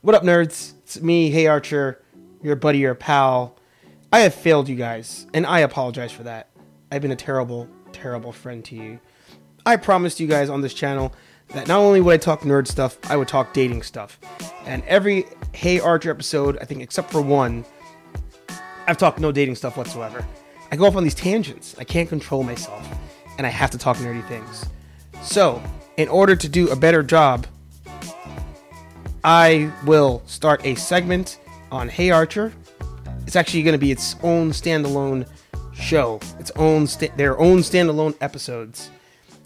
What up, nerds? It's me, Hey Archer, your buddy, your pal. I have failed you guys, and I apologize for that. I've been a terrible, terrible friend to you. I promised you guys on this channel that not only would I talk nerd stuff, I would talk dating stuff. And every Hey Archer episode, I think except for one, I've talked no dating stuff whatsoever. I go off on these tangents. I can't control myself, and I have to talk nerdy things. So, in order to do a better job, I will start a segment on Hey Archer. It's actually going to be its own standalone show, its own sta- their own standalone episodes,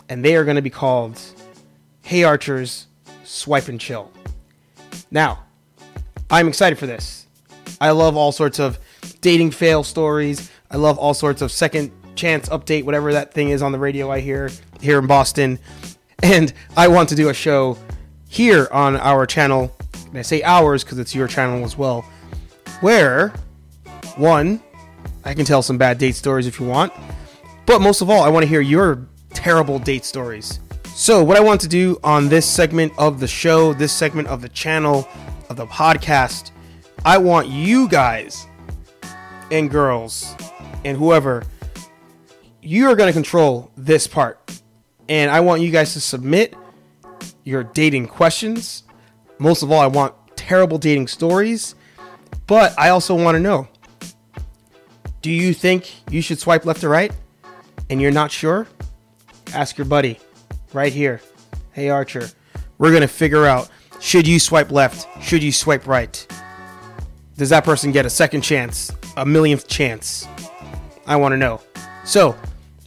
and they are going to be called Hey Archer's Swipe and Chill. Now, I'm excited for this. I love all sorts of dating fail stories. I love all sorts of second chance update, whatever that thing is on the radio I hear here in Boston. And I want to do a show here on our channel. And I say ours because it's your channel as well. Where, one, I can tell some bad date stories if you want. But most of all, I want to hear your terrible date stories. So, what I want to do on this segment of the show, this segment of the channel, of the podcast, I want you guys and girls and whoever, you are going to control this part. And I want you guys to submit your dating questions. Most of all, I want terrible dating stories. But I also want to know do you think you should swipe left or right and you're not sure? Ask your buddy right here. Hey, Archer, we're going to figure out should you swipe left? Should you swipe right? Does that person get a second chance? A millionth chance? I want to know. So,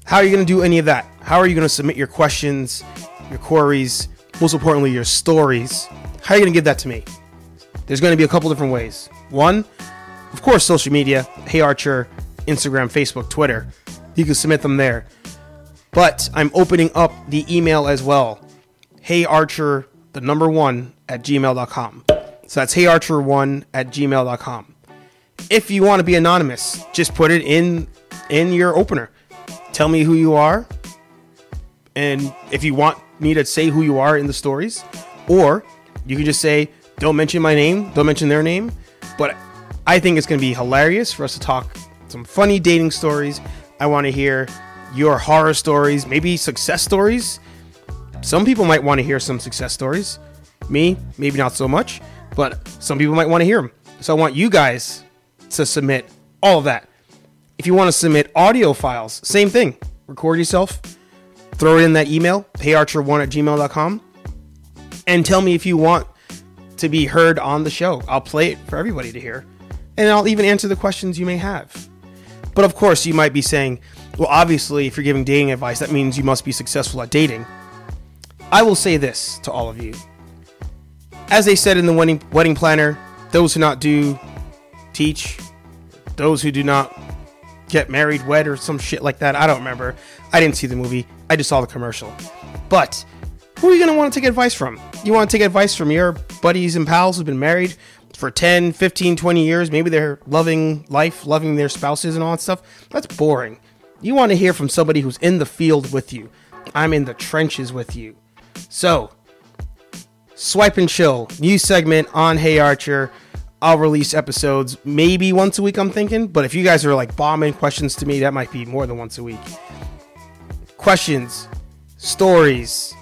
how are you going to do any of that? How are you going to submit your questions, your queries, most importantly, your stories? How are you going to give that to me? There's going to be a couple different ways. One, of course, social media. Hey Archer, Instagram, Facebook, Twitter. You can submit them there. But I'm opening up the email as well. Hey Archer, the number one at gmail.com. So that's heyarcher1 at gmail.com. If you want to be anonymous, just put it in in your opener. Tell me who you are. And if you want me to say who you are in the stories, or you can just say, don't mention my name, don't mention their name. But I think it's going to be hilarious for us to talk some funny dating stories. I want to hear your horror stories, maybe success stories. Some people might want to hear some success stories. Me, maybe not so much, but some people might want to hear them. So I want you guys to submit all of that. If you want to submit audio files, same thing. Record yourself, throw in that email, heyarcher1 at gmail.com, and tell me if you want to be heard on the show. I'll play it for everybody to hear, and I'll even answer the questions you may have. But of course, you might be saying, well, obviously, if you're giving dating advice, that means you must be successful at dating. I will say this to all of you. As they said in the wedding, wedding planner, those who not do teach, those who do not get married, wed, or some shit like that. I don't remember. I didn't see the movie. I just saw the commercial. But who are you going to want to take advice from? You want to take advice from your buddies and pals who've been married for 10, 15, 20 years. Maybe they're loving life, loving their spouses and all that stuff. That's boring. You want to hear from somebody who's in the field with you. I'm in the trenches with you. So, Swipe and Chill, new segment on Hey Archer. I'll release episodes maybe once a week, I'm thinking. But if you guys are like bombing questions to me, that might be more than once a week. Questions, stories.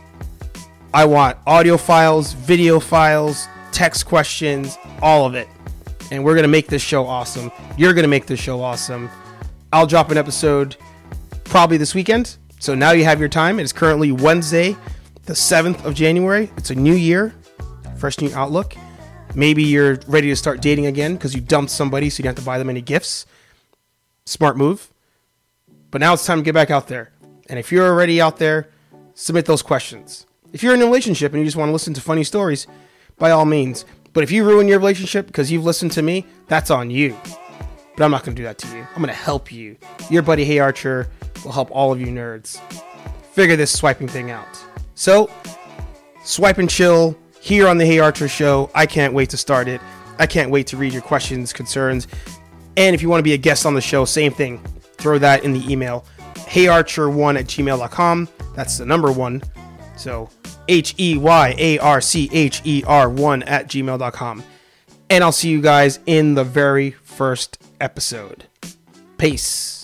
I want audio files, video files, text questions, all of it. And we're going to make this show awesome. You're going to make this show awesome. I'll drop an episode probably this weekend. So now you have your time. It is currently Wednesday, the 7th of January. It's a new year, fresh new outlook. Maybe you're ready to start dating again because you dumped somebody so you don't have to buy them any gifts. Smart move. But now it's time to get back out there. And if you're already out there, submit those questions. If you're in a relationship and you just want to listen to funny stories, by all means. But if you ruin your relationship because you've listened to me, that's on you. But I'm not going to do that to you. I'm going to help you. Your buddy Hey Archer will help all of you nerds figure this swiping thing out. So, swipe and chill here on the Hey Archer Show. I can't wait to start it. I can't wait to read your questions, concerns. And if you want to be a guest on the show, same thing. Throw that in the email. HeyArcher1 at gmail.com. That's the number one. So H E Y A R C H E R 1 at gmail.com. And I'll see you guys in the very first episode. Peace.